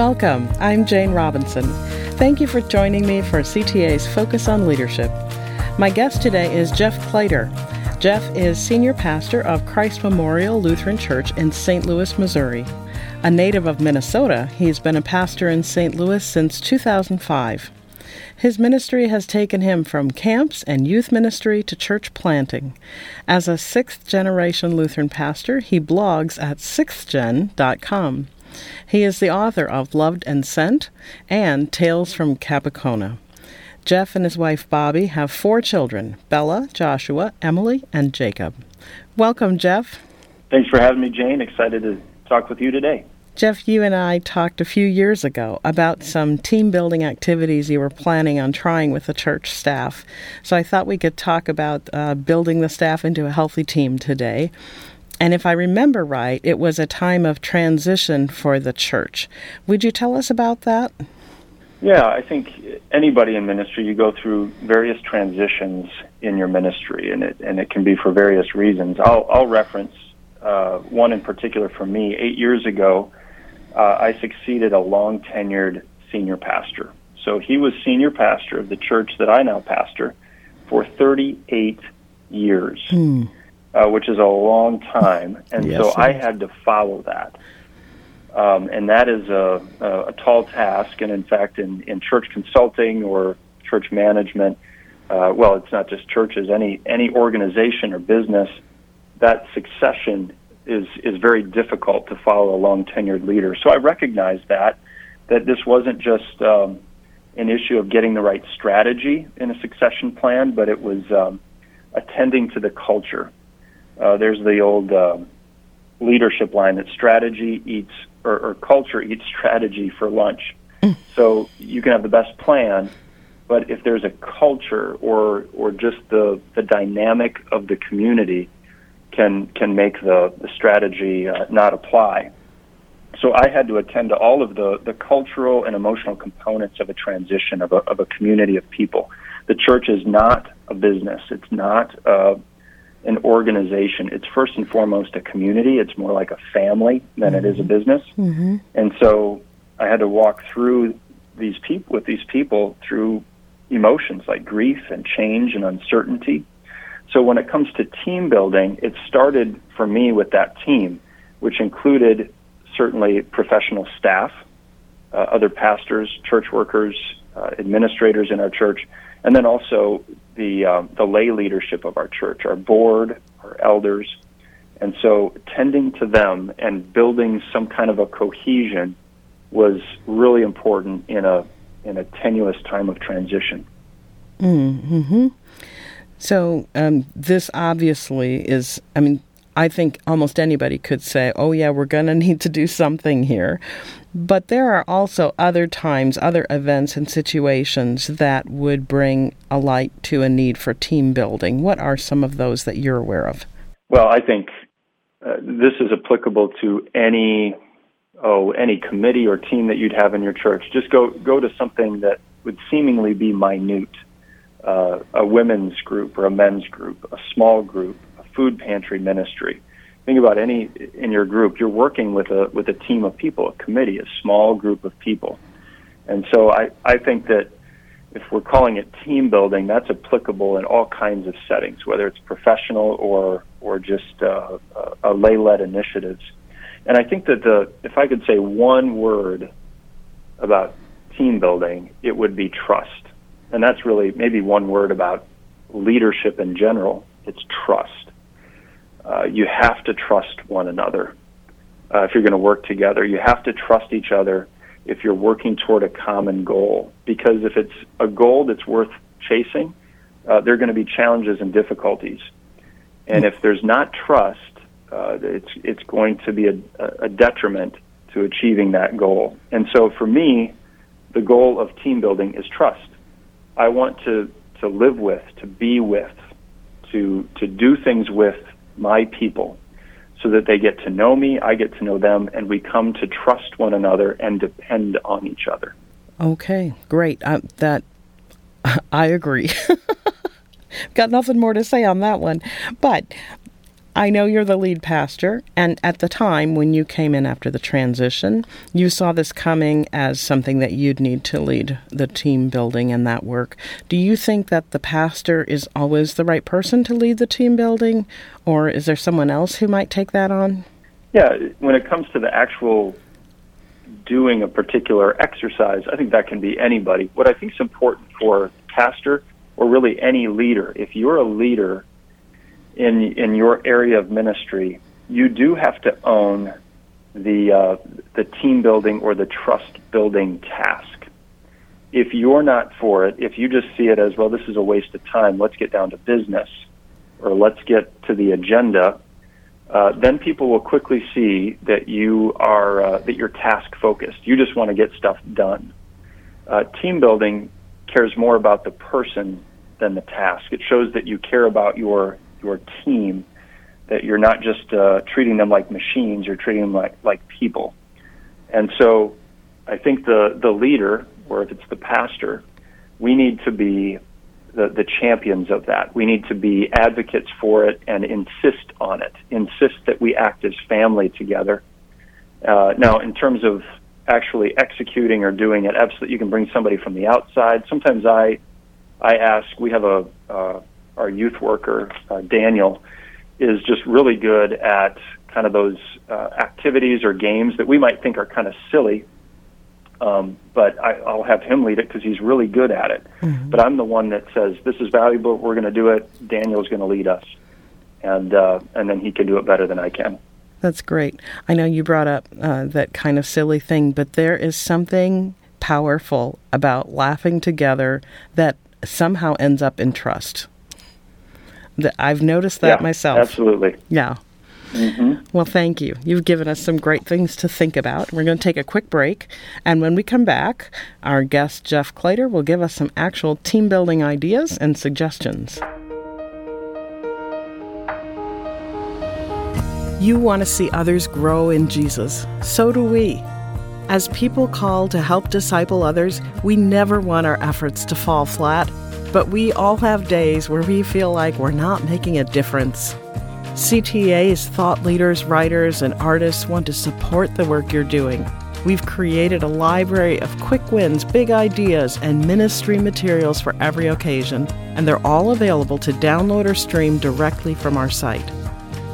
Welcome. I'm Jane Robinson. Thank you for joining me for CTA's Focus on Leadership. My guest today is Jeff Cloeter. Jeff is senior pastor of Christ Memorial Lutheran Church in St. Louis, Missouri. A native of Minnesota, he's been a pastor in St. Louis since 2005. His ministry has taken him from camps and youth ministry to church planting. As a sixth generation Lutheran pastor, he blogs at sixthgen.com. He is the author of Loved and Sent and Tales from Capicona. Jeff and his wife Bobby have four children Bella, Joshua, Emily, and Jacob. Welcome, Jeff. Thanks for having me, Jane. Excited to talk with you today. Jeff, you and I talked a few years ago about some team building activities you were planning on trying with the church staff. So I thought we could talk about uh, building the staff into a healthy team today. And if I remember right, it was a time of transition for the church. Would you tell us about that? Yeah, I think anybody in ministry, you go through various transitions in your ministry, and it and it can be for various reasons. I'll I'll reference uh, one in particular for me. Eight years ago, uh, I succeeded a long tenured senior pastor. So he was senior pastor of the church that I now pastor for 38 years. Hmm uh, which is a long time, and yes, so I had to follow that. Um, and that is a, a, a, tall task. And in fact, in, in church consulting or church management, uh, well, it's not just churches. Any any organization or business, that succession is is very difficult to follow a long tenured leader. So I recognize that that this wasn't just um, an issue of getting the right strategy in a succession plan, but it was um, attending to the culture uh, there's the old uh, leadership line that strategy eats or, or culture eats strategy for lunch. Mm. So you can have the best plan, but if there's a culture or or just the the dynamic of the community can can make the the strategy uh, not apply. So I had to attend to all of the the cultural and emotional components of a transition of a of a community of people. The church is not a business. It's not uh, an organization. It's first and foremost a community. It's more like a family than mm-hmm. it is a mm-hmm. business. Mm-hmm. And so I had to walk through these people with these people through emotions like grief and change and uncertainty. So when it comes to team building, it started for me with that team, which included certainly professional staff, uh, other pastors, church workers, uh, administrators in our church, and then also the uh, the lay leadership of our church, our board, our elders, and so tending to them and building some kind of a cohesion was really important in a in a tenuous time of transition. Hmm. So um, this obviously is. I mean, I think almost anybody could say, "Oh yeah, we're going to need to do something here." But there are also other times, other events and situations that would bring a light to a need for team building. What are some of those that you're aware of? Well, I think uh, this is applicable to any oh any committee or team that you'd have in your church. Just go go to something that would seemingly be minute, uh, a women's group or a men's group, a small group, food pantry ministry think about any in your group, you're working with a with a team of people, a committee, a small group of people. And so I, I think that if we're calling it team building, that's applicable in all kinds of settings, whether it's professional or or just uh, a lay led initiatives. And I think that the if I could say one word about team building, it would be trust. And that's really maybe one word about leadership in general. It's trust uh, you have to trust one another uh, if you're going to work together. You have to trust each other if you're working toward a common goal. Because if it's a goal that's worth chasing, uh, there are going to be challenges and difficulties. And if there's not trust, uh, it's it's going to be a, a detriment to achieving that goal. And so, for me, the goal of team building is trust. I want to to live with, to be with, to to do things with my people so that they get to know me, I get to know them, and we come to trust one another and depend on each other. Okay, great. Uh, that I agree. Got nothing more to say on that one, but I know you're the lead pastor, and at the time when you came in after the transition, you saw this coming as something that you'd need to lead the team building and that work. Do you think that the pastor is always the right person to lead the team building, or is there someone else who might take that on? Yeah, when it comes to the actual doing a particular exercise, I think that can be anybody. What I think is important for pastor or really any leader, if you're a leader in in your area of ministry, you do have to own the uh, the team building or the trust building task. If you're not for it, if you just see it as well, this is a waste of time. Let's get down to business, or let's get to the agenda. Uh, then people will quickly see that you are uh, that you're task focused. You just want to get stuff done. Uh, team building cares more about the person than the task. It shows that you care about your your team, that you're not just uh, treating them like machines, you're treating them like, like people. And so I think the, the leader, or if it's the pastor, we need to be the, the champions of that. We need to be advocates for it and insist on it, insist that we act as family together. Uh, now, in terms of actually executing or doing it, absolutely, you can bring somebody from the outside. Sometimes I, I ask. We have a uh, our youth worker, uh, Daniel, is just really good at kind of those uh, activities or games that we might think are kind of silly. Um, but I, I'll have him lead it because he's really good at it. Mm-hmm. But I'm the one that says this is valuable. We're going to do it. Daniel's going to lead us, and uh, and then he can do it better than I can. That's great. I know you brought up uh, that kind of silly thing, but there is something powerful about laughing together that somehow ends up in trust. I've noticed that yeah, myself. Absolutely. Yeah. Mm-hmm. Well, thank you. You've given us some great things to think about. We're going to take a quick break. And when we come back, our guest, Jeff Cloeter, will give us some actual team building ideas and suggestions. You want to see others grow in Jesus. So do we. As people called to help disciple others, we never want our efforts to fall flat but we all have days where we feel like we're not making a difference. CTA's thought leaders, writers, and artists want to support the work you're doing. We've created a library of quick wins, big ideas, and ministry materials for every occasion, and they're all available to download or stream directly from our site.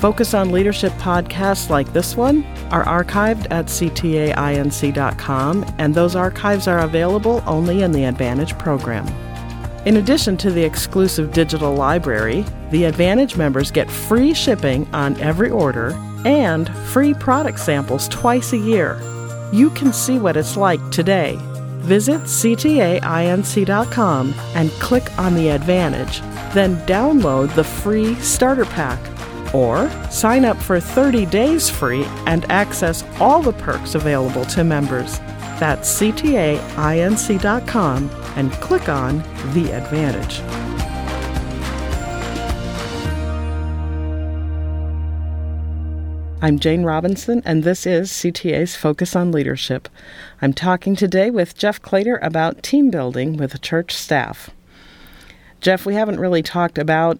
Focus on Leadership podcasts like this one are archived at ctainc.com, and those archives are available only in the Advantage program. In addition to the exclusive digital library, the Advantage members get free shipping on every order and free product samples twice a year. You can see what it's like today. Visit ctainc.com and click on the Advantage, then download the free starter pack. Or sign up for 30 days free and access all the perks available to members. That's ctainc.com and click on The Advantage. I'm Jane Robinson, and this is CTA's Focus on Leadership. I'm talking today with Jeff Cloeter about team building with church staff. Jeff, we haven't really talked about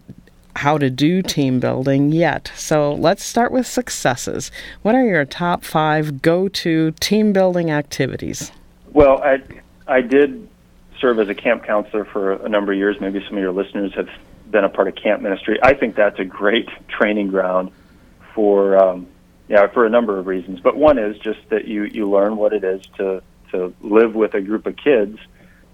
how to do team building yet. So let's start with successes. What are your top five go to team building activities? Well, I, I did serve as a camp counselor for a number of years. Maybe some of your listeners have been a part of camp ministry. I think that's a great training ground for um, yeah for a number of reasons. But one is just that you you learn what it is to to live with a group of kids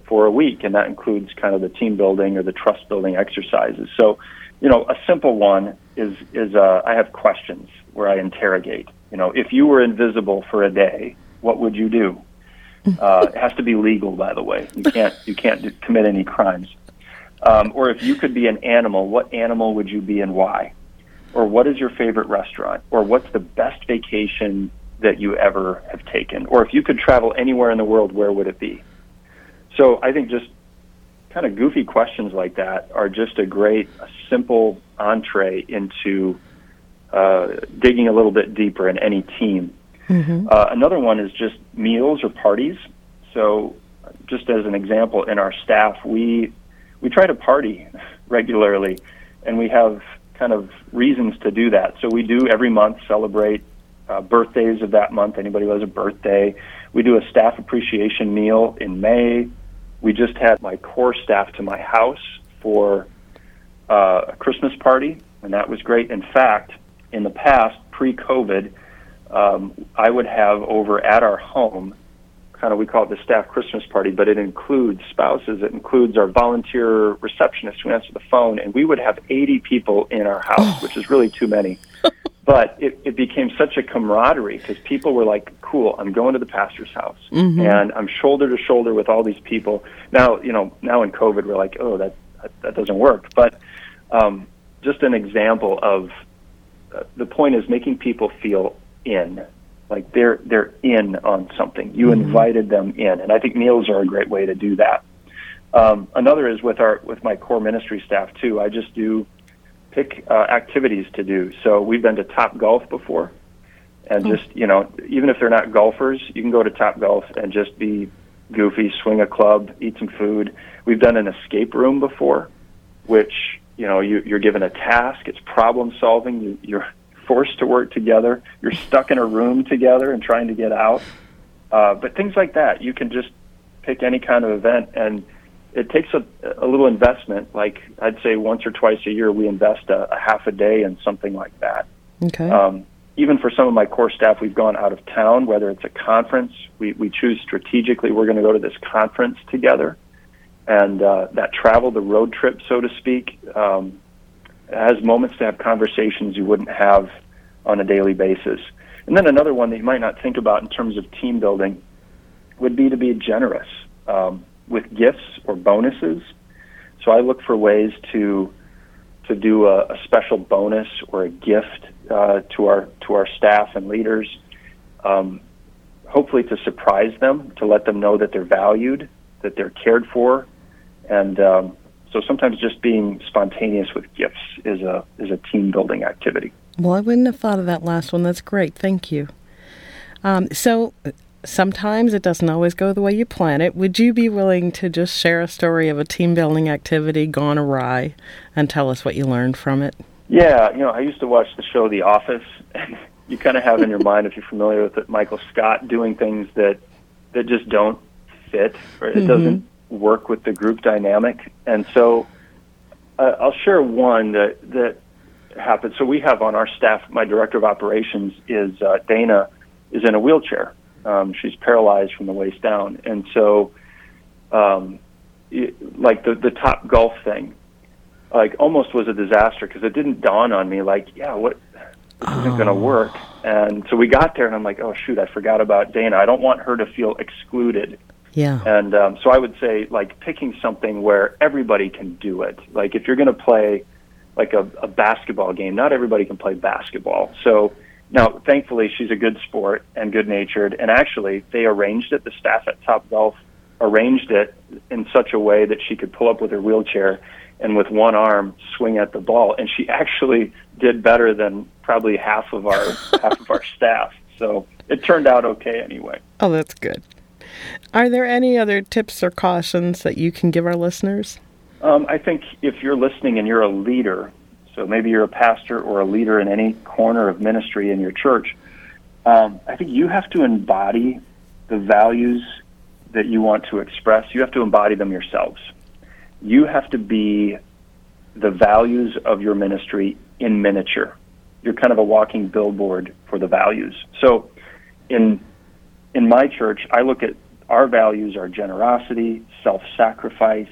for a week, and that includes kind of the team building or the trust building exercises. So you know, a simple one is is uh, I have questions where I interrogate. You know, if you were invisible for a day, what would you do? Uh, it has to be legal, by the way. You can't you can't commit any crimes. Um, or if you could be an animal, what animal would you be and why? Or what is your favorite restaurant? Or what's the best vacation that you ever have taken? Or if you could travel anywhere in the world, where would it be? So I think just kind of goofy questions like that are just a great, a simple entree into uh, digging a little bit deeper in any team. Mm-hmm. Uh, another one is just meals or parties. So, just as an example, in our staff, we we try to party regularly, and we have kind of reasons to do that. So we do every month celebrate uh, birthdays of that month. Anybody who has a birthday, we do a staff appreciation meal in May. We just had my core staff to my house for uh, a Christmas party, and that was great. In fact, in the past, pre-COVID, um, I would have over at our home kind of we call it the staff Christmas party, but it includes spouses. It includes our volunteer receptionists who answer the phone, and we would have 80 people in our house, oh. which is really too many. but it, it became such a camaraderie because people were like, "Cool, I'm going to the pastor's house, mm-hmm. and I'm shoulder to shoulder with all these people." Now, you know, now in COVID, we're like, "Oh, that that, that doesn't work." But um, just an example of uh, the point is making people feel in like they're they're in on something. You mm-hmm. invited them in, and I think meals are a great way to do that. Um, another is with our with my core ministry staff too. I just do pick uh, activities to do. So we've been to Top Golf before, and oh. just you know, even if they're not golfers, you can go to Top Golf and just be goofy, swing a club, eat some food. We've done an escape room before, which you know you, you're given a task. It's problem solving. You, you're forced to work together. You're stuck in a room together and trying to get out. Uh, but things like that, you can just pick any kind of event, and it takes a, a little investment. Like I'd say once or twice a year, we invest a, a half a day in something like that. Okay. Um, even for some of my core staff, we've gone out of town, whether it's a conference. We, we choose strategically, we're going to go to this conference together. And uh, that travel, the road trip, so to speak, um, has moments to have conversations you wouldn't have on a daily basis. And then another one that you might not think about in terms of team building would be to be generous um, with gifts or bonuses. So I look for ways to to do a, a special bonus or a gift uh, to our to our staff and leaders. Um, hopefully, to surprise them, to let them know that they're valued, that they're cared for, and um, so sometimes just being spontaneous with gifts is a is a team building activity. Well, I wouldn't have thought of that last one. That's great. Thank you. Um, so sometimes it doesn't always go the way you plan it. Would you be willing to just share a story of a team building activity gone awry and tell us what you learned from it? Yeah, you know, I used to watch the show The Office, and you kind of have in your mind, if you're familiar with it, Michael Scott doing things that that just don't fit or it mm-hmm. doesn't work with the group dynamic. And so uh, I'll share one that that happened. So we have on our staff, my director of operations is uh, Dana, is in a wheelchair. Um, she's paralyzed from the waist down, and so um, it, like the the top golf thing, like almost was a disaster because it didn't dawn on me. Like, yeah, what this isn't going to oh. work. And so we got there, and I'm like, oh shoot, I forgot about Dana. I don't want her to feel excluded yeah. And um, so I would say, like, picking something where everybody can do it. Like, if you're going to play, like, a, a basketball game, not everybody can play basketball. So now, thankfully, she's a good sport and good natured. And actually, they arranged it, the staff at Top Golf arranged it in such a way that she could pull up with her wheelchair and with one arm swing at the ball. And she actually did better than probably half of our half of our staff. So it turned out okay anyway. Oh, that's good. Are there any other tips or cautions that you can give our listeners? Um, I think if you're listening and you're a leader, so maybe you're a pastor or a leader in any corner of ministry in your church, um, I think you have to embody the values that you want to express. You have to embody them yourselves. You have to be the values of your ministry in miniature. You're kind of a walking billboard for the values. So, in in my church, I look at our values are generosity, self sacrifice,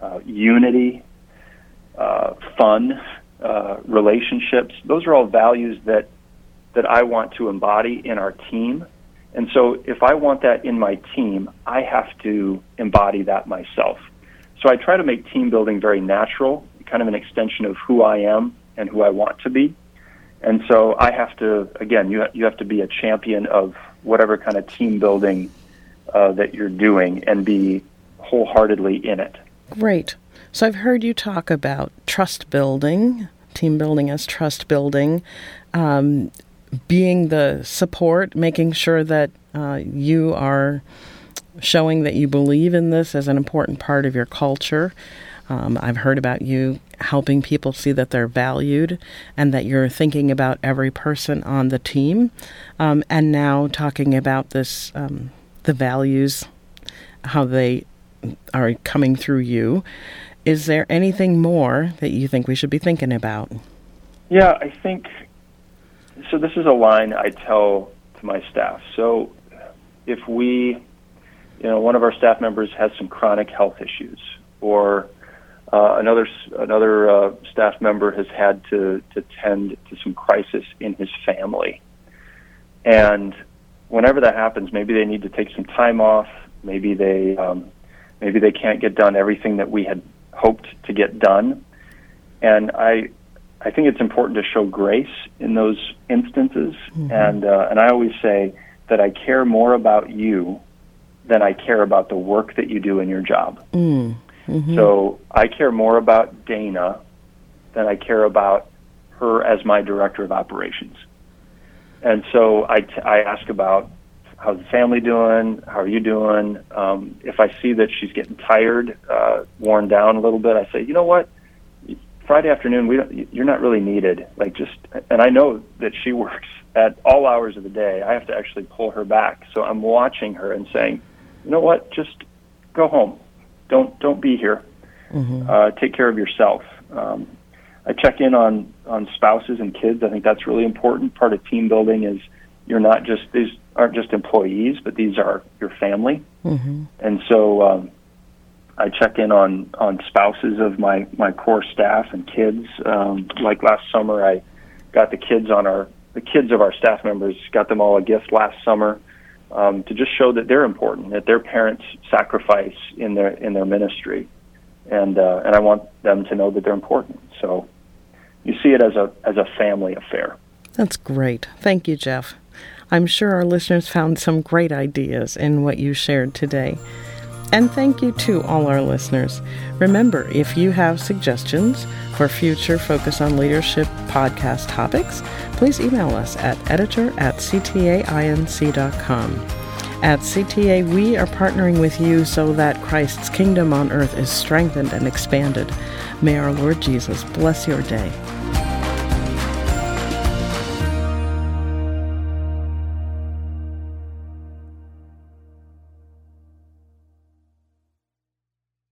uh, unity, uh, fun, uh, relationships. Those are all values that, that I want to embody in our team. And so if I want that in my team, I have to embody that myself. So I try to make team building very natural, kind of an extension of who I am and who I want to be. And so I have to, again, you, you have to be a champion of whatever kind of team building uh, that you're doing and be wholeheartedly in it. Great. So I've heard you talk about trust building, team building as trust building, um, being the support, making sure that uh, you are showing that you believe in this as an important part of your culture. Um, I've heard about you helping people see that they're valued and that you're thinking about every person on the team. Um, and now talking about this, um, the values, how they are coming through you. Is there anything more that you think we should be thinking about? Yeah, I think so. This is a line I tell to my staff. So if we, you know, one of our staff members has some chronic health issues, or uh, another another uh, staff member has had to, to tend to some crisis in his family, and whenever that happens, maybe they need to take some time off. Maybe they um, maybe they can't get done everything that we had hoped to get done, and I I think it's important to show grace in those instances, mm-hmm. and uh, and I always say that I care more about you than I care about the work that you do in your job. Mm. Mm-hmm. So I care more about Dana than I care about her as my director of operations. And so I, t- I ask about how's the family doing? How are you doing? Um, if I see that she's getting tired, uh, worn down a little bit, I say, you know what? Friday afternoon, we don't, you're not really needed. Like just, and I know that she works at all hours of the day. I have to actually pull her back. So I'm watching her and saying, you know what? Just go home. Don't don't be here. Mm-hmm. Uh, take care of yourself. Um, I check in on on spouses and kids. I think that's really important. Part of team building is you're not just these aren't just employees, but these are your family. Mm-hmm. And so um, I check in on on spouses of my my core staff and kids. Um, like last summer, I got the kids on our the kids of our staff members got them all a gift last summer um, to just show that they're important, that their parents sacrifice in their in their ministry, and uh, and I want them to know that they're important. So you see it as a as a family affair. That's great. Thank you, Jeff. I'm sure our listeners found some great ideas in what you shared today. And thank you to all our listeners. Remember, if you have suggestions for future Focus on Leadership podcast topics, please email us at editor at ctainc.com. At CTA, we are partnering with you so that Christ's kingdom on earth is strengthened and expanded. May our Lord Jesus bless your day.